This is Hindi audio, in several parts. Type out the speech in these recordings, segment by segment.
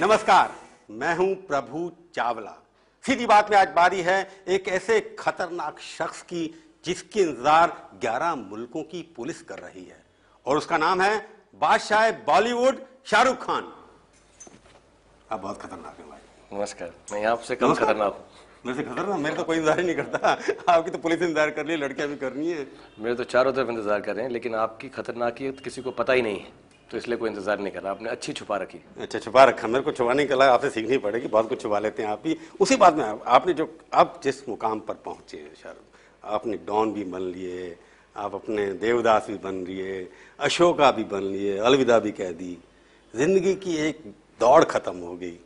नमस्कार मैं हूँ प्रभु चावला। सीधी बात में आज बारी है एक ऐसे खतरनाक शख्स की जिसके इंतज़ार 11 मुल्कों की पुलिस कर रही है। और उसका नाम है बादशाह बॉलीवुड शाहरुख खान। आप बहुत खतरनाक है भाई। नमस्कार मैं आपसे कम खतरनाक हूँ। मेरे से खतरनाक मेरे तो कोई इंतज़ार ही नहीं करता। आपकी तो पुलिस इंतज़ार कर रही है लड़कियाँ भी करनी है। मेरे तो चारों तरफ़ इंतज़ार कर रहे हैं लेकिन आपकी खतरनाकियत किसी को पता ही नहीं है। तो इसलिए कोई इंतज़ार नहीं कर रहा। आपने अच्छी छुपा रखी। अच्छा छुपा रखा। मेरे को छुपाने के लिए आपसे सीखनी पड़ेगी। बहुत कुछ छुपा लेते हैं आप भी उसी बात में आपने जो आप जिस मुकाम पर पहुँचे हैं शाहरुख आपने डॉन भी बन लिए आप अपने देवदास भी बन लिए अशोका भी बन लिए अलविदा भी कह दी। ज़िंदगी की एक दौड़ खत्म हो गई।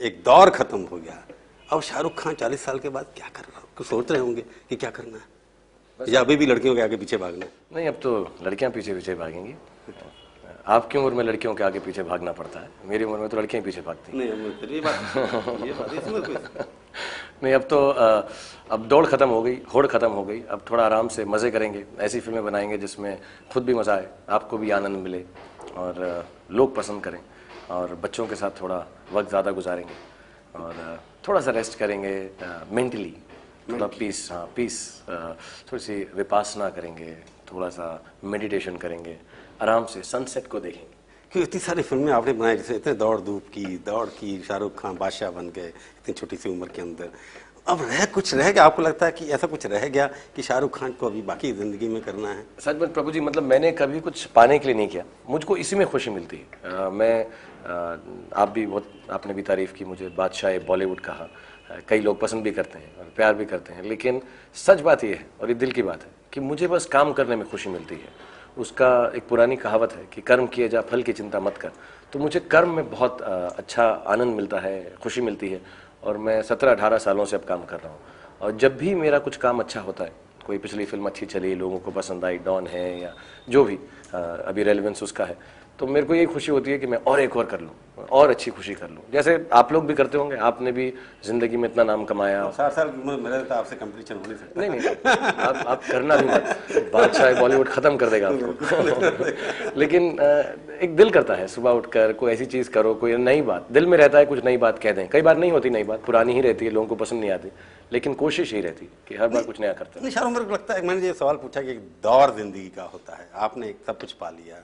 एक दौर खत्म हो गया। अब शाहरुख खान चालीस साल के बाद क्या कर रहा हो? कुछ सोच रहे होंगे कि क्या करना है? या अभी भी लड़कियों के आगे पीछे भागना नहीं अब तो लड़कियाँ पीछे पीछे भागेंगी आपकी उम्र में लड़कियों के आगे पीछे भागना पड़ता है? मेरी उम्र में तो लड़कियाँ पीछे भागती नहीं अब ये बात ये बात इसमें नहीं अब तो अब दौड़ खत्म हो गई होड़ खत्म हो गई। अब थोड़ा आराम से मज़े करेंगे ऐसी फ़िल्में बनाएँगे जिसमें खुद भी मज़ा आए आपको भी आनंद मिले और लोग पसंद करें और बच्चों के साथ थोड़ा वक्त ज़्यादा गुजारेंगे और थोड़ा सा रेस्ट करेंगे मेंटली थोड़ा पीस हाँ पीस थोड़ी सी विपासना करेंगे थोड़ा सा मेडिटेशन करेंगे। आराम से सनसेट को देखेंगे। क्योंकि इतनी सारी फ़िल्में आपने बनाई जैसे इतने दौड़ धूप की दौड़ की शाहरुख खान बादशाह बन गए इतनी छोटी सी उम्र के अंदर। अब रह कुछ रह गया आपको लगता है कि ऐसा कुछ रह गया कि शाहरुख खान को अभी बाकी ज़िंदगी में करना है? सच में प्रभु जी मतलब मैंने कभी कुछ पाने के लिए नहीं किया। मुझको इसी में खुशी मिलती है। अ, मैं अ, आप भी बहुत आपने भी तारीफ़ की मुझे बादशाह बॉलीवुड कहा। कई लोग पसंद भी करते हैं और प्यार भी करते हैं। लेकिन सच बात यह है और ये दिल की बात है कि मुझे बस काम करने में खुशी मिलती है। उसका एक पुरानी कहावत है कि कर्म किए जा, फल की चिंता मत कर। तो मुझे कर्म में बहुत अच्छा आनंद मिलता है, खुशी मिलती है, और मैं सत्रह अठारह सालों से अब काम कर रहा हूँ। और जब भी मेरा कुछ काम अच्छा होता है, कोई पिछली फ़िल्म अच्छी चली, लोगों को पसंद आई, डॉन है या जो भी अभी रेलिवेंस उसका है तो मेरे को यही खुशी होती है कि मैं और एक और कर लूँ और अच्छी खुशी कर लूँ। जैसे आप लोग भी करते होंगे आपने भी ज़िंदगी में इतना नाम कमाया। साठ साल की उम्र मेरे तो आपसे कंपटीशन हो नहीं सकता नहीं नहीं आप आप करना भी मत। बादशाह बॉलीवुड खत्म कर देगा आपको। लेकिन एक दिल करता है सुबह उठकर कोई ऐसी चीज़ करो कोई नई बात। दिल में रहता है कुछ नई बात कह दें। कई बार नहीं होती नई बात पुरानी ही रहती है लोगों को पसंद नहीं आती। लेकिन कोशिश ही रहती कि हर बार कुछ नया करते हैं नहीं शाहरुख मेरे को लगता है मैंने ये सवाल पूछा कि एक दौर ज़िंदगी का होता है। आपने सब कुछ पा लिया।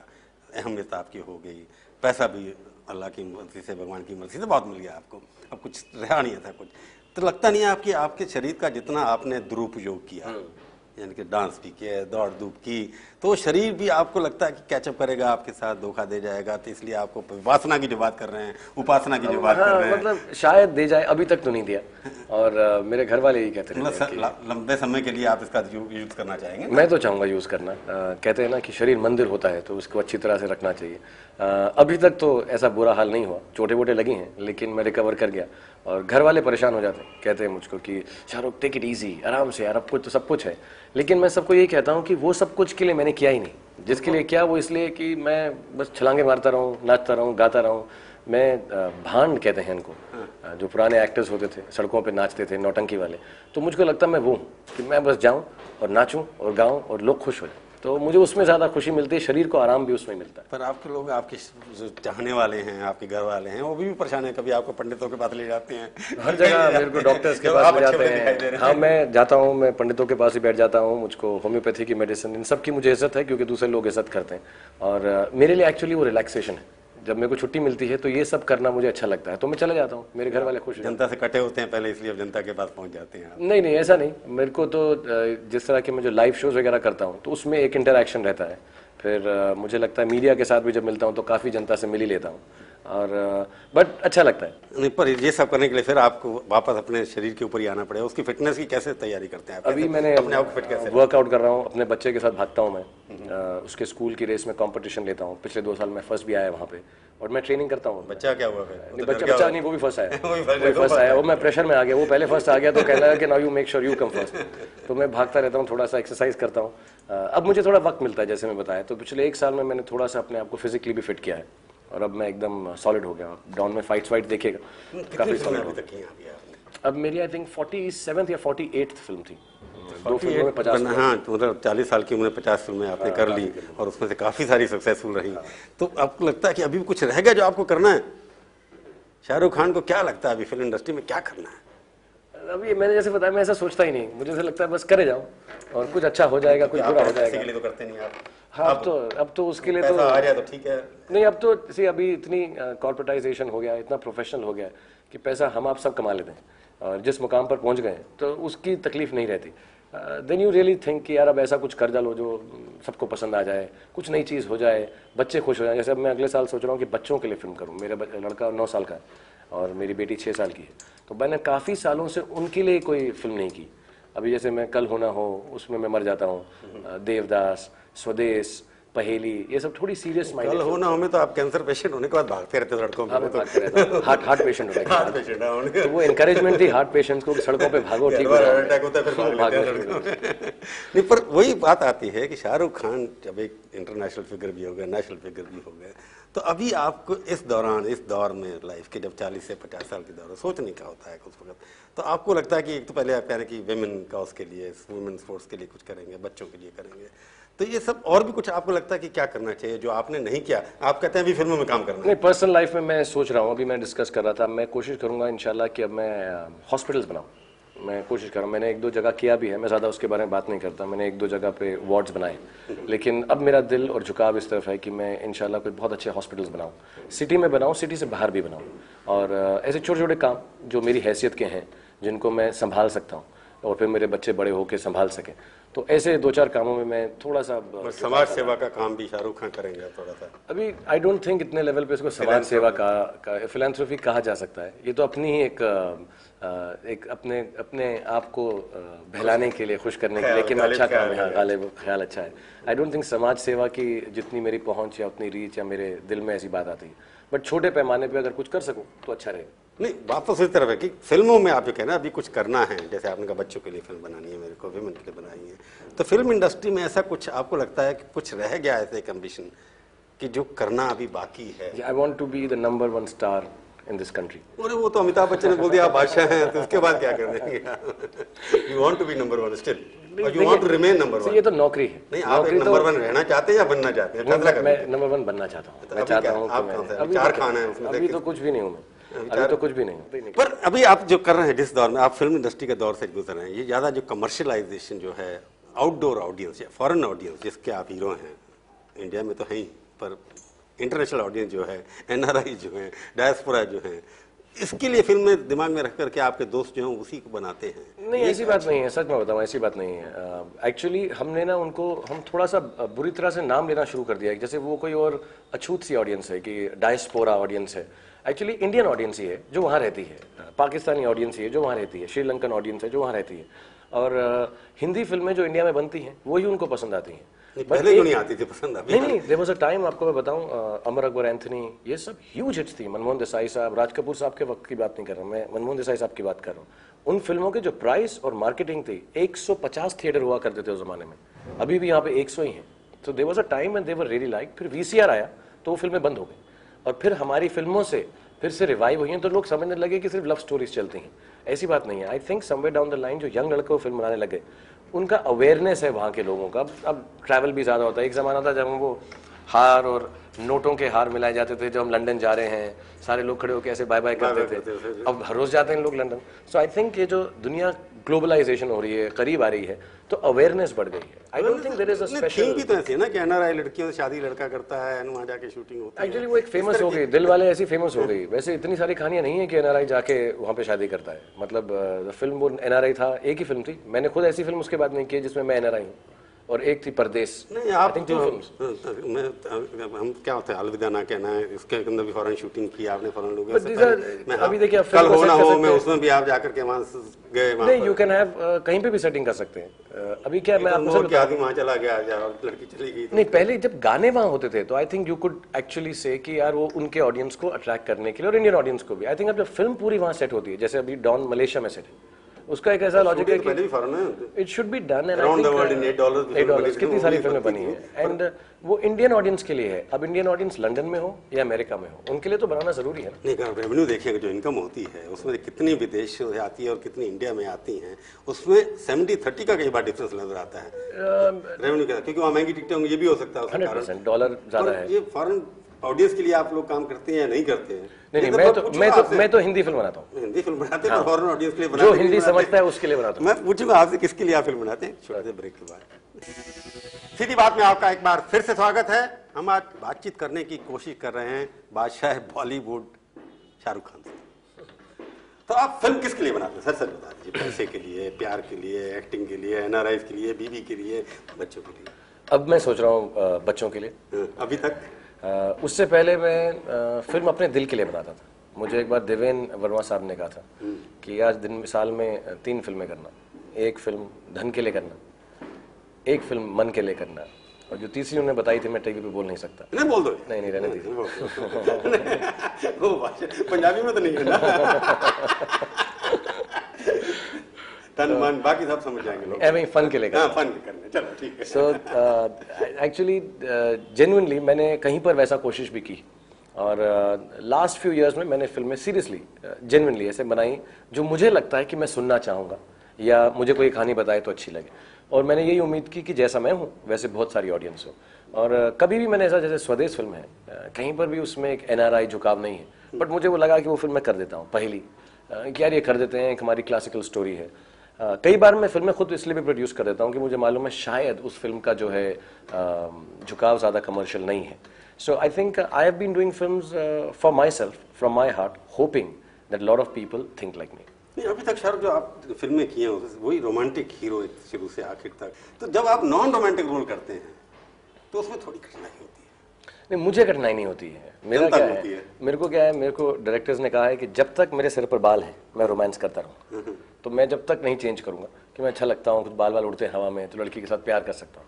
अहमियत आपकी हो गई। पैसा भी अल्लाह की मर्ज़ी से भगवान की मर्ज़ी से बहुत मिल गया आपको। अब कुछ रहा नहीं था कुछ। तो लगता नहीं है आपकी आपके शरीर का जितना आपने दुरुपयोग किया यानी कि डांस भी किया दौड़ धूप की तो शरीर भी आपको लगता है कि कैचअप करेगा आपके साथ धोखा दे जाएगा तो इसलिए आपको वासना की जो बात कर रहे हैं उपासना की जो बात कर हाँ, रहे हैं। मतलब शायद दे जाए अभी तक तो नहीं दिया। और मेरे घर वाले यही कहते मतलब हैं लंबे समय के लिए आप इसका यूज़ करना चाहेंगे? मैं तो चाहूँगा यूज़ करना। कहते हैं ना कि शरीर मंदिर होता है तो उसको अच्छी तरह से रखना चाहिए। अभी तक तो ऐसा बुरा हाल नहीं हुआ। छोटे मोटे लगी हैं लेकिन मैं रिकवर कर गया। और घर वाले परेशान हो जाते हैं कहते हैं मुझको कि शाहरुख टेक इट इजी आराम से यार अब कुछ तो सब कुछ है। लेकिन मैं सबको यही कहता हूँ कि वो सब कुछ के लिए मैंने किया ही नहीं। जिसके लिए किया वो इसलिए कि मैं बस छलांगे मारता रहूँ, नाचता रहूँ, गाता रहूँ। मैं भांड कहते हैं इनको जो पुराने एक्टर्स होते थे, सड़कों पे नाचते थे, नौटंकी वाले। तो मुझको लगता मैं वो कि मैं बस जाऊँ और नाचूं और गाऊं और लोग खुश हो जाए। तो मुझे उसमें ज़्यादा खुशी मिलती है शरीर को आराम भी उसमें मिलता है। पर आपके लोग आपके जो चाहने वाले हैं आपके घर वाले हैं वो भी भी परेशान है कभी आपको पंडितों के पास ले जाते हैं। हर जगह मेरे को डॉक्टर्स के पास ले जाते हैं। हाँ मैं जाता हूँ मैं पंडितों के पास ही बैठ जाता हूँ मुझको होम्योपैथी की मेडिसिन इन सब की मुझे इज़्ज़त है क्योंकि दूसरे लोग इज़्ज़त करते हैं। और मेरे लिए एक्चुअली वो रिलैक्सेशन है। जब मेरे को छुट्टी मिलती है तो ये सब करना मुझे अच्छा लगता है। तो मैं चला जाता हूँ। मेरे घर वाले खुश हैं। जनता से कटे होते हैं पहले इसलिए अब जनता के पास पहुँच जाते हैं नहीं नहीं ऐसा नहीं। मेरे को तो जिस तरह के मैं जो लाइव शोज़ वगैरह करता हूँ तो उसमें एक इंटरेक्शन रहता है। फिर मुझे लगता है मीडिया के साथ भी जब मिलता हूँ तो काफ़ी जनता से मिल ही लेता हूँ। और बट अच्छा लगता है। नहीं पर ये सब करने के लिए फिर आपको वापस अपने शरीर के ऊपर ही आना पड़ेगा। उसकी फिटनेस की कैसे तैयारी करते हैं आप? अभी मैंने अपने आप फिट कैसे वर्कआउट कर रहा हूँ अपने बच्चे के साथ भागता हूँ मैं। अ, उसके स्कूल की रेस में कॉम्पिटिशन लेता हूँ। पिछले दो साल में फ़र्स्ट भी आया वहाँ पे और मैं ट्रेनिंग करता हूँ। बच्चा क्या हुआ फिर? नहीं, तो बच्चा बच्चा नहीं वो भी फ़र्स्ट आया। वो भी फ़र्स्ट आया। वो मैं प्रेशर में आ गया। वो पहले फ़र्स्ट आ गया तो कहना है कि now you make sure you come first तो मैं भागता रहता हूँ थोड़ा सा एक्सरसाइज करता हूँ। अब मुझे थोड़ा वक्त मिलता है जैसे मैं बताया। तो पिछले एक साल में मैंने थोड़ा सा अपने आप को फिजिकली भी फिट किया है। और अब मैं एकदम सॉलिड हो गया। डाउन में फाइट्स वाइट देखेगा काफ़ी सॉलिड हैं अब मेरी आई थिंक फोर्टी सेवन्थ या फोर्टी एट्थ फ़िल्म थी। दो फ़िल्मों में पचास हाँ तो मतलब चालीस साल की उम्र में पचास फ़िल्में आपने कर ली और उसमें से काफ़ी सारी सक्सेसफुल रही। तो आपको लगता है कि अभी भी कुछ रह गया जो आपको करना है? शाहरुख खान को क्या लगता है अभी फ़िल्म इंडस्ट्री में क्या करना है? अभी मैंने जैसे बताया मैं ऐसा सोचता ही नहीं। मुझे ऐसा लगता है बस करे जाओ। और कुछ अच्छा हो जाएगा कुछ बुरा हो जाएगा। तो करते नहीं आप। हाँ अब तो अब तो उसके लिए तो आ जाए तो ठीक है। नहीं अब तो सी अभी इतनी कॉर्पोरेटाइजेशन हो गया इतना प्रोफेशनल हो गया कि पैसा हम आप सब कमा लेते हैं। और जिस मुकाम पर पहुँच गए तो उसकी तकलीफ़ नहीं रहती। देन यू रियली थिंक कि यार अब ऐसा कुछ कर जा लो जो सबको पसंद आ जाए कुछ नई चीज़ हो जाए बच्चे खुश हो जाए। जैसे अब मैं अगले साल सोच रहा हूँ कि बच्चों के लिए फ़िल्म करूँ। मेरा लड़का नौ साल का है और मेरी बेटी छः साल की है। तो मैंने काफ़ी सालों से उनके लिए कोई फ़िल्म नहीं की। अभी जैसे मैं कल होना हो उसमें मैं मर जाता हूँ देवदास स्वदेश पहेली ये सब थोड़ी सीरियस माइंड हो ना हो में तो आप कैंसर पेशेंट होने के बाद भागते रहते सड़कों हाँ पे रहा था हार्ट हार्ट पेशेंट होने हार्ट पेशेंट है तो वो एनकरेजमेंट थी हार्ट पेशेंट्स को कि सड़कों पे भागो ठीक हो। हार्ट अटैक होता है फिर भाग भाग लेते हैं हैं। नहीं पर वही बात आती है कि शाहरुख खान जब एक इंटरनेशनल फिगर भी हो गए नेशनल फिगर भी हो गए तो अभी आपको इस दौरान इस दौर में लाइफ के जब 40 से 50 साल के दौर में सोचने का होता है उस वक्त तो आपको लगता है कि एक तो पहले आप कह रहे हैं कि वेमेन का उसके लिए वुमेन स्पोर्ट्स के लिए कुछ करेंगे बच्चों के लिए करेंगे तो ये सब और भी कुछ आपको लगता है कि क्या करना चाहिए, जो आपने नहीं किया? आप कहते हैं अभी फ़िल्मों में काम करना नहीं पर्सनल लाइफ में मैं सोच रहा हूँ, अभी मैं डिस्कस कर रहा था, मैं कोशिश करूँगा इंशाल्लाह कि अब मैं हॉस्पिटल्स बनाऊँ। मैं कोशिश कर रहा हूँ, मैंने एक दो जगह किया भी है, मैं ज़्यादा उसके बारे में बात नहीं करता, मैंने एक दो जगह पे वार्ड्स बनाए। लेकिन अब मेरा दिल और झुकाव इस तरफ़ है कि मैं इंशाल्लाह कोई बहुत अच्छे हॉस्पिटल्स बनाऊँ। सिटी में बनाऊँ सिटी से बाहर भी बनाऊँ। और ऐसे छोटे छोटे काम जो मेरी हैसियत के हैं, जिनको मैं संभाल सकता हूँ। और फिर मेरे बच्चे बड़े होकर संभाल सकें। तो ऐसे दो चार कामों में मैं थोड़ा सा समाज सेवा का काम भी शाहरुख खान करेंगे थोड़ा सा। अभी आई डोंट थिंक इतने लेवल पे इसको समाज सेवा का, का फिलेंथ्रोफी कहा जा सकता है। ये तो अपनी ही एक एक अपने अपने आप को बहलाने के लिए खुश करने के लिए लेकिन गालिब अच्छा काम है। हाँ, गालिब ख्याल अच्छा है। आई डोंट थिंक समाज सेवा की जितनी मेरी पहुँच या उतनी रीच या मेरे दिल में ऐसी बात आती है। बट छोटे पैमाने पर अगर कुछ कर सकूँ तो अच्छा रहेगा। नहीं बात तो उसी तरफ़ है कि फ़िल्मों में आप जो कहना अभी कुछ करना है जैसे आपने कहा बच्चों के लिए फ़िल्म बनानी है मेरे को विमेन के लिए बनानी है। तो फ़िल्म इंडस्ट्री में ऐसा कुछ आपको लगता है कि कुछ रह गया ऐसे एक एम्बिशन कि जो करना अभी बाकी है? I want to be the number one star in this country अरे वो तो अमिताभ बच्चन ने बोल दिया आप बादशाह हैं तो उसके बाद क्या कर देंगे? You want to be number one still you want to remain number one ये तो नौकरी है। नहीं आप एक नंबर वन रहना चाहते हैं या बनना चाहते हैं? मैं, नंबर वन बनना चाहता हूँ। तो मैं चाहता हूँ चार तो- खान हैं उसमें अभी तो कुछ भी नहीं हूँ मैं। अभी तो कुछ भी नहीं। पर अभी आप जो कर रहे हैं जिस दौर में आप फ़िल्म इंडस्ट्री के दौर से गुजर रहे हैं ये ज़्यादा जो कमर्शियलाइजेशन जो है आउटडोर ऑडियंस या फॉरेन ऑडियंस जिसके आप हीरो हैं इंडिया में तो हैं ही पर इंटरनेशनल ऑडियंस जो है एनआरआई जो है डायस्पोरा जो है इसके लिए फ़िल्म में दिमाग में रख करके आपके दोस्त जो हैं उसी को बनाते हैं। नहीं ऐसी बात नहीं है सच में बताऊँ ऐसी बात नहीं है। एक्चुअली uh, हमने ना उनको हम थोड़ा सा बुरी तरह से नाम लेना शुरू कर दिया जैसे वो कोई और अछूत सी ऑडियंस है कि डायस्पोरा ऑडियंस है। एक्चुअली इंडियन ऑडियंस ही है जो वहाँ रहती है। पाकिस्तानी ऑडियंस ही है जो वहाँ रहती है। श्रीलंकन ऑडियंस है जो वहाँ रहती है। और हिंदी फ़िल्में जो इंडिया में बनती हैं वही उनको पसंद आती हैं। पहले क्यों नहीं आती थी पसंद? अभी नहीं नहीं वॉज़ अ टाइम आपको मैं बताऊँ अमर अकबर एंथनी ये सब ह्यूज हिट्स थी। मनमोहन देसाई साहब राज कपूर साहब के वक्त की बात नहीं कर रहा हूँ मैं। मनमोहन देसाई साहब की बात कर रहा हूँ। उन फ़िल्मों के जो प्राइस और मार्केटिंग थी 150 थिएटर हुआ करते थे उस जमाने में। अभी भी यहाँ पे 100 ही हैं। तो there was a time and they're really like फिर वीसीआर आया तो वो फ़िल्में बंद हो गई। और फिर हमारी फ़िल्मों से फिर से रिवाइव हुई हैं तो लोग समझने लगे कि सिर्फ़ लव स्टोरीज चलती हैं। ऐसी बात नहीं है। I think someway down the line जो यंग लड़के वो फ़िल्म बनाने लगे उनका अवेयरनेस है वहाँ के लोगों का। अब अब ट्रैवल भी ज़्यादा होता है। एक ज़माना था जब हम वो हार और नोटों के हार मिलाए जाते थे जब हम लंदन जा रहे हैं सारे लोग खड़े होकर ऐसे बाय बाय करते थे। अब हर रोज जाते हैं लोग लंदन। सो आई थिंक ये जो दुनिया ग्लोबलाइजेशन हो रही है करीब आ रही है तो अवेयरनेस बढ़ गई है। I don't think there is a special भी तो ऐसी है ना कि एनआरआई लड़कियों से शादी लड़का करता है वहाँ जाके शूटिंग होती है। एक्चुअली वो एक फ़ेमस हो गई दिल वाले ऐसी फ़ेमस हो गई। वैसे इतनी सारी कहानियाँ नहीं है कि एनआरआई जाके वहाँ पे शादी करता है। मतलब फ़िल्म वो एनआरआई था एक ही फ़िल्म थी। मैंने खुद ऐसी फ़िल्म उसके बाद नहीं की जिसमें मैं एनआरआई हूँ। और एक थी परदेश नहीं आप जो मैं हम क्या होता है अलविदा ना कहना है इसके अंदर भी फ़ौरन शूटिंग की आपने फ़ौरन लोगों से अभी देखिए आप कल set कर हो मैं उसमें भी आप जाकर के वहाँ गए नहीं यू कैन हैव कहीं पे भी सेटिंग कर सकते हैं। अभी क्या मैं आपको आदमी वहाँ चला गया लड़की चली गई तो नहीं पहले जब गाने वहाँ होते थे तो I think you could actually say कि यार वो उनके ऑडियंस को अट्रैक्ट करने के लिए और इंडियन ऑडियंस को भी। आई थिंक अब जब फ़िल्म पूरी वहाँ सेट होती है जैसे अभी डॉन मलेशिया में सेट है। उसका एक ऐसा लॉजिक है है। It should be done and की डॉलर्स कितनी सारी फ़िल्में बनी है। एंड वो इंडियन ऑडियंस के लिए है। अब इंडियन ऑडियंस लंदन में हो या अमेरिका में हो उनके लिए तो बनाना ज़रूरी है नहीं रेवेन्यू देखेंगे जो इनकम होती है उसमें कितनी विदेश से आती है और कितनी इंडिया में आती है उसमें सेवेंटी थर्टी का कई बार डिफरेंस नज़र आता है। रेवेन्यू का क्योंकि वहाँ महँगी टिकटें होंगी ये भी हो सकता है डॉलर ज़्यादा है। ये फॉरेन ऑडियंस के लिए आप लोग काम करते हैं या नहीं करते हैं? नहीं नहीं मैं तो पूछूँगा मैं तो मैं तो हिंदी फ़िल्म बनाता हूँ। हिंदी फ़िल्म बनाते हैं फॉरेन ऑडियंस के लिए जो बनाते हैं, हिंदी समझता है उसके लिए बनाता हूँ। मैं पूछूँगा आपसे किसके लिए आप फ़िल्म बनाते हैं? छोटे से ब्रेक के बाद। सीधी बात में आपका एक बार फिर से स्वागत है। हम आज बातचीत करने की कोशिश कर रहे हैं बादशाह बॉलीवुड शाहरुख खान से। तो आप फ़िल्म किसके लिए बनाते हैं? सर सर बता दीजिए। पैसे के लिए प्यार के लिए एक्टिंग के लिए एनआरआई के लिए बीवी के लिए बच्चों के लिए। अब मैं सोच रहा हूँ बच्चों के लिए। हाँ, अभी तक? उससे पहले मैं अ, फ़िल्म अपने दिल के लिए बनाता था मुझे एक बार देवेन वर्मा साहब ने कहा था कि आज दिन में साल में तीन फ़िल्में करना एक फ़िल्म धन के लिए करना एक फ़िल्म मन के लिए करना और जो तीसरी उन्होंने बताई थी मैं टीवी पे बोल नहीं सकता नहीं बोल दो नहीं नहीं रहने दीजिए पंजाबी में तो नहीं है तन मन बाकी सब समझ जाएँगे लोग। एम फन के लिए हाँ फन करने। चलो ठीक है। सो एक्चुअली जेन्युइनली uh, मैंने कहीं पर वैसा कोशिश भी की। और लास्ट फ्यू इयर्स में मैंने फ़िल्में सीरियसली जेन्युइनली ऐसे बनाई जो मुझे लगता है कि मैं सुनना चाहूँगा या मुझे कोई कहानी बताए तो अच्छी लगे। और मैंने यही उम्मीद की कि जैसा मैं हूँ वैसे बहुत सारी ऑडियंस हो। और uh, कभी भी मैंने ऐसा जैसे स्वदेश फ़िल्म है uh, कहीं पर भी उसमें एक एनआरआई झुकाव नहीं है। बट मुझे वो लगा कि वो फ़िल्म मैं कर देता हूँ पहली। Uh, कि यार ये कर देते हैं एक हमारी क्लासिकल स्टोरी है। कई बार मैं फ़िल्में खुद इसलिए भी प्रोड्यूस कर देता हूँ कि मुझे मालूम है शायद उस फ़िल्म का जो है झुकाव ज़्यादा कमर्शियल नहीं है। So I think I have been doing film for myself from my heart hoping that lot of people think like me नहीं, अभी तक शाहरुख जो आप फ़िल्में किए हैं वही रोमांटिक हीरो शुरू से आखिर तक। तो जब आप नॉन रोमांटिक रोल करते हैं तो उसमें थोड़ी कठिनाई होती है। नहीं मुझे कठिनाई नहीं होती है। मेरा क्या है है। मेरे को क्या है मेरे को डायरेक्टर्स ने कहा है कि जब तक मेरे सिर पर बाल है मैं रोमांस करता रहूँ। तो मैं जब तक नहीं चेंज करूँगा कि मैं अच्छा लगता हूँ कुछ बाल बाल उड़ते हवा में तो लड़की के साथ प्यार कर सकता हूँ।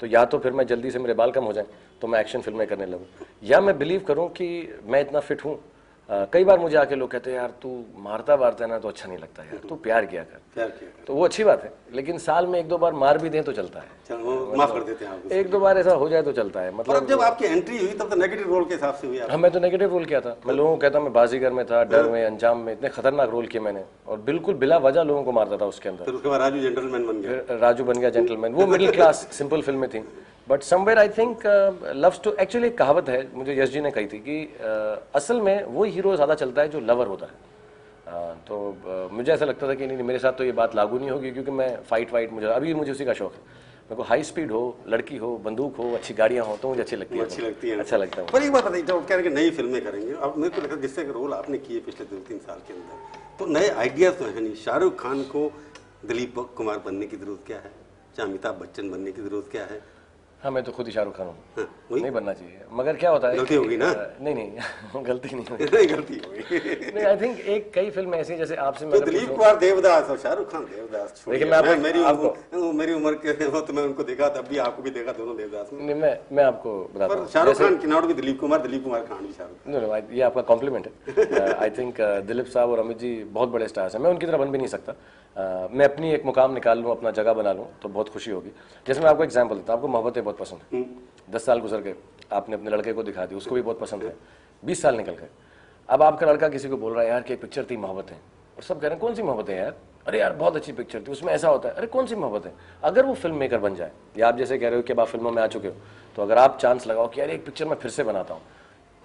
तो या तो फिर मैं जल्दी से मेरे बाल कम हो जाएँ तो मैं एक्शन फ़िल्में करने लगूँ। या मैं बिलीव करूँ कि मैं इतना फिट हूँ। कई बार मुझे आके लोग कहते हैं यार तू मारता वारता है ना तो अच्छा नहीं लगता यार तू प्यार किया कर। प्यार किया तो वो अच्छी बात है लेकिन साल में एक दो बार मार भी दें तो चलता है। माफ़ कर देते हैं एक दो बार ऐसा हो जाए तो चलता है मतलब जब आपकी एंट्री हुई तब तो नेगेटिव रोल के हिसाब से हुई आप हाँ मैं तो नेगेटिव रोल किया था। मैं लोगों को कहता मैं बाजीगर में था डर में अंजाम में इतने खतरनाक रोल किए मैंने। और बिल्कुल बिला वजह लोगों को मारता था उसके अंदर। उसके बाद राजू जेंटलमैन बन गया। राजू बन गया जेंटलमैन वो मिडिल क्लास सिंपल फ़िल्में थी। But somewhere I think love story actually एक कहावत है मुझे यश जी ने कही थी कि uh, असल में वो हीरो ज़्यादा चलता है जो लवर होता है। Uh, तो uh, मुझे ऐसा लगता था कि नहीं नहीं, मेरे साथ तो ये बात लागू नहीं होगी क्योंकि मैं फाइट वाइट मुझे अभी मुझे उसी का शौक है। मेरे को हाई स्पीड हो लड़की हो बंदूक हो अच्छी गाड़ियाँ हो तो मुझे अच्छी लगती है। अच्छी लगती है। अच्छा लगता है पर एक बात बताइए जब कह रहे हैं कि नई फ़िल्में करेंगे अब मेरे को लगता है जिससे रोल आपने किए पिछले दो तीन साल के अंदर तो नए आइडियाज़ तो है नहीं। शाहरुख खान को दिलीप कुमार बनने की ज़रूरत क्या है? चाहे अमिताभ बच्चन बनने की ज़रूरत क्या है? हाँ मैं तो खुद ही शाहरुख खान हूँ हाँ, नहीं बनना चाहिए। मगर क्या होता है गलती होगी ना? नहीं नहीं गलती नहीं हुई। नहीं गलती होगी नहीं आई थिंक एक कई फ़िल्म ऐसी हैं, जैसे आपसे मैं तो दिलीप कुमार देवदास और शाहरुख खान देवदास। देखिए, मैं आपको- मेरी आपको- मेरी उम्र के हो तो मैं उनको देखा तब भी आपको भी देखा दोनों देवदास में नहीं मैं मैं आपको बताता पर हूँ। शाहरुख खान की नॉट भी दिलीप कुमार दिलीप कुमार खान भी शाहरुख ये आपका कॉम्प्लीमेंट है। आई थिंक दिलीप साहब और अमित जी बहुत बड़े स्टार्स हैं। मैं उनकी तरह बन भी नहीं सकता। Uh, मैं अपनी एक मुकाम निकाल लूँ अपना जगह बना लूँ तो बहुत खुशी होगी। जैसे मैं आपको एग्ज़ाम्पल देता हूँ आपको मोहब्बतें बहुत पसंद है। दस साल गुजर गए, आपने अपने लड़के को दिखा दी उसको भी बहुत पसंद है। बीस साल निकल गए। अब आपका लड़का किसी को बोल रहा है, यार, कि पिक्चर थी, मोहब्बतें और सब कह रहे हैं, कौन सी मोहब्बतें हैं यार? अरे यार, बहुत अच्छी पिक्चर थी, उसमें ऐसा होता है। अरे, कौन सी मोहब्बत है? अगर वो फ़िल्म मेकर बन जाए। या आप जैसे कह रहे हो कि आप फ़िल्मों में आ चुके हो तो अगर आप चांस लगाओ कि, यार, एक पिक्चर मैं फिर से बनाता हूँ।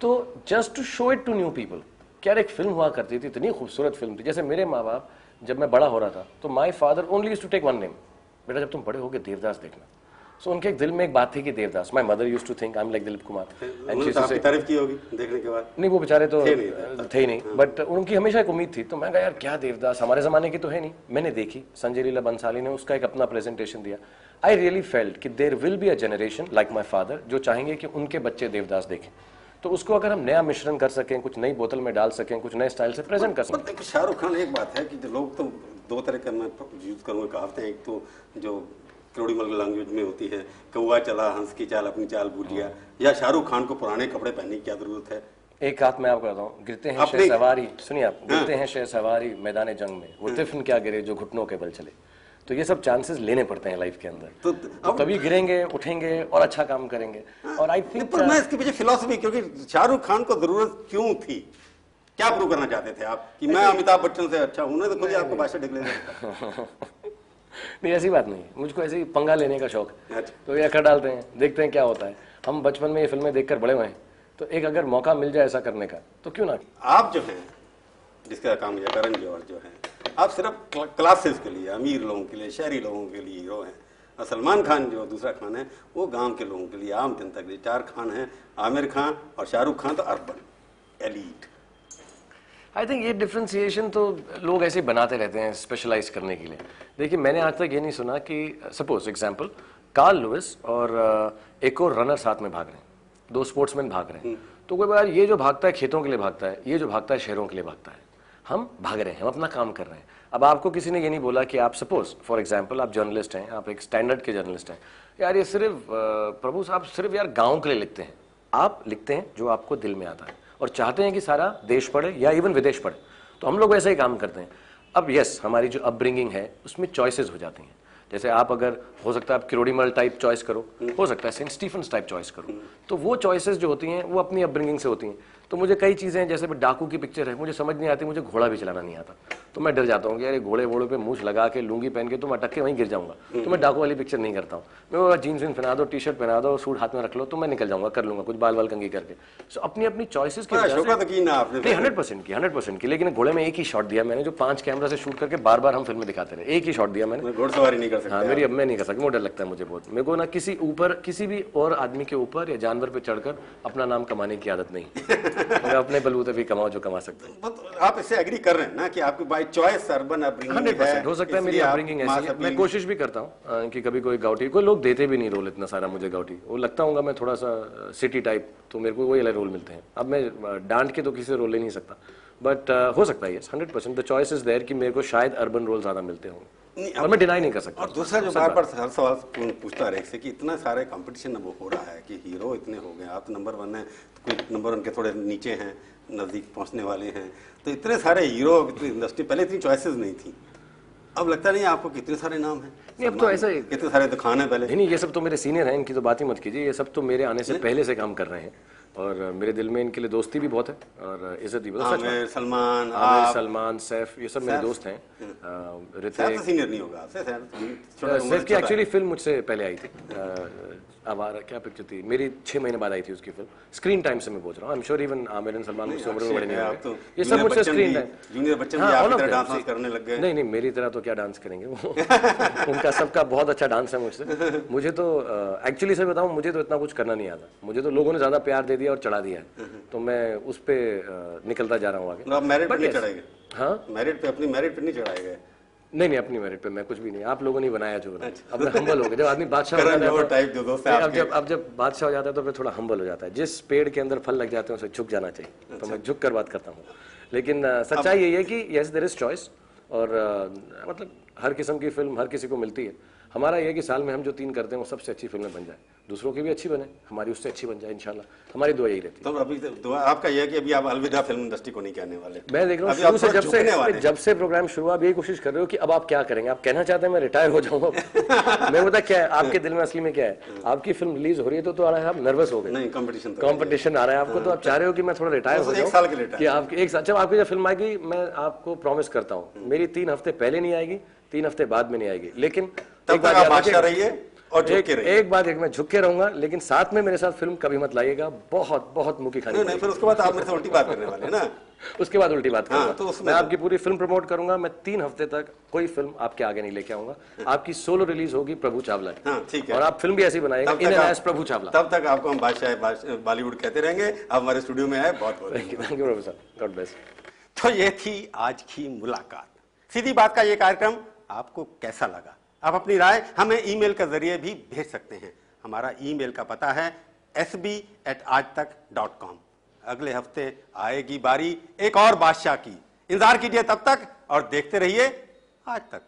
तो just to show it to new people कि, यार, एक फ़िल्म हुआ करती थी, इतनी खूबसूरत फ़िल्म थी। जैसे मेरे माँ बाप जब मैं बड़ा हो रहा था तो my father only to take one name बेटा, जब तुम बड़े हो गए देवदास देखना। सो उनके एक दिल में एक बात थी कि Devdas my mother use to think I am like Dilip Kumar and आपकी तारीफ़ की होगी देखने के बाद? नहीं वो बेचारे तो थे नहीं, थे। ही नहीं। बट उनकी हमेशा एक उम्मीद थी। तो मैं कहा यार क्या देवदास? हमारे जमाने की तो है नहीं। मैंने देखी संजय लीला बंसाली ने उसका एक अपना प्रेजेंटेशन दिया। आई रियली फेल्ट कि there will be a generation like my father जो चाहेंगे कि उनके बच्चे देवदास देखें। तो उसको अगर हम नया मिश्रण कर सकें कुछ नई बोतल में डाल सकें कुछ नए स्टाइल से प्रेजेंट कर सकें। शाहरुख खान एक बात है कि जो लोग तो दो तरह का मैं यूज़ करूँगा कहावतें एक तो जो क्रोड़ीमल लैंग्वेज में होती है कौआ चला हंस की चाल अपनी चाल भूल गया या शाहरुख खान को पुराने कपड़े पहनने की क्या ज़रूरत है? एक हाथ में आपको बताता हूँ गिरते हैं शह सवारी सुनिए आप गिरते हैं शह सवारी मैदान जंग में वो तिफन क्या गिरे जो घुटनों के बल चले। तो ये सब चांसेस लेने पड़ते हैं लाइफ के अंदर। तो तो तभी गिरेंगे उठेंगे और अच्छा काम करेंगे। और आई थिंक पर मैं इसके पीछे फिलोसफी क्योंकि शाहरुख खान को ज़रूरत क्यों थी? क्या प्रूव करना चाहते थे आप? कि मैं अमिताभ बच्चन से अच्छा हूँ? ना तो खुद आपको भाषा डिक्लेयर नहीं ऐसी बात नहीं है। मुझको ऐसे ही पंगा लेने का शौक है। अच्छा। तो ये अखर डालते हैं देखते हैं क्या होता है। हम बचपन में ये फ़िल्में देखकर बड़े हुए हैं। तो एक अगर मौका मिल जाए ऐसा करने का तो क्यों ना? आप जो हैं जिसका काम है करण जौहर जो है आप सिर्फ़ क्लासेस के लिए अमीर लोगों के लिए शहरी लोगों के लिए हीरो हैं। और सलमान खान जो दूसरा खान है वो गाँव के लोगों के लिए आम जनता के लिए। चार खान हैं आमिर खान और शाहरुख खान तो अर्बन एलीट। आई थिंक ये डिफ्रेंसिएशन तो लोग ऐसे ही बनाते रहते हैं स्पेशलाइज करने के लिए। देखिए मैंने आज तक ये नहीं सुना कि सपोज़ एग्ज़ाम्पल कार्ल लुइस और uh, एक और रनर साथ में भाग रहे हैं दो स्पोर्ट्समैन भाग रहे हैं। तो कोई बार ये जो भागता है खेतों के लिए भागता है ये जो भागता है शहरों के लिए भागता है हम भाग रहे हैं हम अपना काम कर रहे हैं। अब आपको किसी ने ये नहीं बोला कि आप सपोज़ फॉर एग्ज़ाम्पल आप जर्नलिस्ट हैं आप एक स्टैंडर्ड के जर्नलिस्ट हैं। यार ये सिर्फ़ uh, प्रभु साहब सिर्फ़ यार गाँव के लिए लिखते हैं। आप लिखते हैं जो आपको दिल में आता है। और चाहते हैं कि सारा देश पढ़े या इवन विदेश पढ़े। तो हम लोग वैसा ही काम करते हैं। अब यस हमारी जो अपब्रिंगिंग है, उसमें चॉइसेस हो जाती हैं। जैसे आप अगर, हो सकता है आप किरोड़ीमल टाइप चॉइस करो, हो सकता है सेंट स्टीफन टाइप चॉइस करो। तो वो चॉइसेस जो होती हैं, वो अपनी अपब्रिंगिंग से होती हैं। तो मुझे कई चीज़ें जैसे डाकू की पिक्चर है मुझे समझ नहीं आती मुझे घोड़ा भी चलाना नहीं आता। तो मैं डर जाता हूँ कि अरे घोड़े वोड़े पे मूछ लगा के लूँगी पहन के तो मैं अटक के वहीं गिर जाऊँगा। तो मैं डाकू वाली पिक्चर नहीं करता हूँ। मैं वो जीन्स वीन्स पहना दो टी शर्ट पहना दो सूट हाथ में रख लो तो मैं निकल जाऊँगा कर लूँगा कुछ बाल बाल कंगी करके। सो अपनी अपनी चॉइसिस की हंड्रेड परसेंट की हंड्रेड परसेंट की लेकिन घोड़े में एक ही शॉट दिया मैंने जो पाँच कैमरा से शूट करके बार बार हम फ़िल्म में दिखाते रहे। एक ही शॉट दिया मैंने। घोड़सवारी नहीं कर सकता। हाँ मेरी अब मैं नहीं कर सकता वो डर लगता है मुझे बहुत। मेरे को ना किसी ऊपर किसी भी और आदमी के ऊपर या जानवर पे चढ़कर अपना नाम कमाने की आदत नहीं। मैं अपने बलबूते भी कमाओ जो कमा सकते हैं। आप इससे एग्री कर रहे हैं ना कि आपकी by choice urban upbringing percent हो सकता है मेरी अपब्रिंगिंग ऐसी है। मैं कोशिश भी करता हूँ कि कभी कोई गाउटी कोई लोग देते भी नहीं रोल इतना सारा मुझे गाउटी वो लगता हूँ मैं थोड़ा सा सिटी टाइप तो मेरे को वही अलग रोल मिलते हैं। अब मैं डांट के तो किसी से रोल ले नहीं सकता। बट हो सकता है yes hundred percent the choice is there कि मेरे को शायद अर्बन रोल ज़्यादा मिलते होंगे। और मैं डिनाई नहीं कर सकता। और दूसरा जो बार बार हर सवाल पूछता रहे से कि इतना सारे कंपटीशन अब हो रहा है कि हीरो इतने हो गए आप नंबर वन है तो कोई नंबर वन के थोड़े नीचे हैं नज़दीक पहुँचने वाले हैं। तो इतने सारे हीरो इतनी इंडस्ट्री पहले इतनी चॉइसेस नहीं थी। अब लगता नहीं आपको कितने सारे नाम हैं? नहीं अब तो ऐसा ही कितने सारे दुकान है पहले? नहीं ये सब तो मेरे सीनियर हैं इनकी तो बात ही मत कीजिए ये सब तो मेरे आने से पहले से काम कर रहे हैं। और मेरे दिल में इनके लिए दोस्ती भी बहुत है और इज़्ज़त भी बहुत है। सलमान आमिर सलमान सैफ ये सब मेरे दोस्त हैं। अ, सैफ तो सीनियर नहीं होगा सैफ सैफ की एक्चुअली फ़िल्म मुझसे पहले आई थी। आवारा क्या पिक्चर थी? मेरी छह महीने बाद आई थी उसकी फ़िल्म स्क्रीन टाइम से मैं बोल रहा हूँ। I am sure even Aamir and Salman मुझसे उम्र में बड़े नहीं तो ये सब मुझसे स्क्रीन टाइम जूनियर बच्चन हाँ, तरह डांस करने लग गए। नहीं नहीं मेरी तरह तो क्या डांस करेंगे वो? उनका सबका बहुत अच्छा डांस है मुझसे। मुझे तो एक्चुअली से बताऊँ मुझे तो इतना कुछ करना नहीं आता। मुझे तो लोगों ने ज़्यादा प्यार दे दिया और चढ़ा दिया है। तो मैं उस पे अ, निकलता जा रहा हूँ आगे। मैरिट पे But नहीं चढ़ाएँगे? हाँ? मैरिट पे अपनी मैरिट पे नहीं चढ़ाए गए? नहीं नहीं अपनी मेरिट पे मैं कुछ भी नहीं आप लोगों ने बनाया जो बनाया अब मैं हम्बल हो गया जब आदमी बादशाह हो जाता है तो- टाइप जो दोस्त अब जब अब जब बादशाह हो जाता है तो फिर थोड़ा हम्बल हो जाता है। जिस पेड़ के अंदर फल लग जाते हैं उसे झुक जाना चाहिए। तो मैं झुक कर बात करता हूँ। लेकिन सच्चाई ये है कि यस देर इज़ चॉइस और मतलब हर किस्म की फ़िल्म हर किसी को मिलती है। हमारा ये है कि साल में हम जो तीन करते हैं वो सबसे अच्छी फ़िल्में बन जाए। दूसरों की भी अच्छी बने हमारी उससे अच्छी बन जाए इंशाल्लाह। हमारी दुआ यही रहती है। तो अभी तो दुआ आपका यह है कि अभी आप अलविदा फ़िल्म इंडस्ट्री को नहीं कहने वाले। मैं देख रहा हूँ जब से हैं। जब से प्रोग्राम शुरू हुआ आप यही कोशिश कर रहे हो कि अब आप क्या करेंगे? आप कहना चाहते हैं मैं रिटायर हो जाऊँगा? मैं बता क्या है? आपके दिल में असली में क्या है? आपकी फ़िल्म रिलीज़ हो रही है तो तो आ रहा है आप नर्वस हो गए। नहीं कंपटीशन तो कंपटीशन आ रहा है आपको तो आप चाह रहे हो कि मैं थोड़ा रिटायर हो जाऊँ? के आपकी एक जब आपकी जब फ़िल्म आएगी मैं आपको प्रॉमिस करता हूँ मेरी तीन हफ़्ते पहले नहीं आएगी तीन हफ़्ते बाद में नहीं आएगी। लेकिन तब तक आप बादशाह रहिए और झुक एक, एक बात एक मैं झुक के रहूँगा लेकिन साथ में मेरे साथ फ़िल्म कभी मत लाइएगा बहुत बहुत मुखी खानी नहीं नहीं फिर उसके बाद आप मेरे से उल्टी बात करने वाले हैं ना। उसके बाद उल्टी बात हाँ, करूँगा। तो मैं आपकी पूरी फ़िल्म प्रमोट करूँगा मैं तीन हफ़्ते तक कोई फ़िल्म आपके आगे नहीं लेके आऊँगा। आपकी सोलो रिलीज़ होगी प्रभु चावला हाँ ठीक है। और आप फ़िल्म भी ऐसी बनाएगा इन एस प्रभु चावला। तब तक आपको हम बादशाह बॉलीवुड कहते रहेंगे। आप हमारे स्टूडियो में आए बहुत बहुत thank you you professor God bless तो ये थी आज की मुलाकात। सीधी बात का ये कार्यक्रम आपको कैसा लगा? आप अपनी राय हमें ईमेल के ज़रिए भी भेज सकते हैं। हमारा ईमेल का पता है एस बी एट आज तक डॉट कॉम अगले हफ़्ते आएगी बारी एक और बादशाह की। इंतज़ार कीजिए तब तक और देखते रहिए आज तक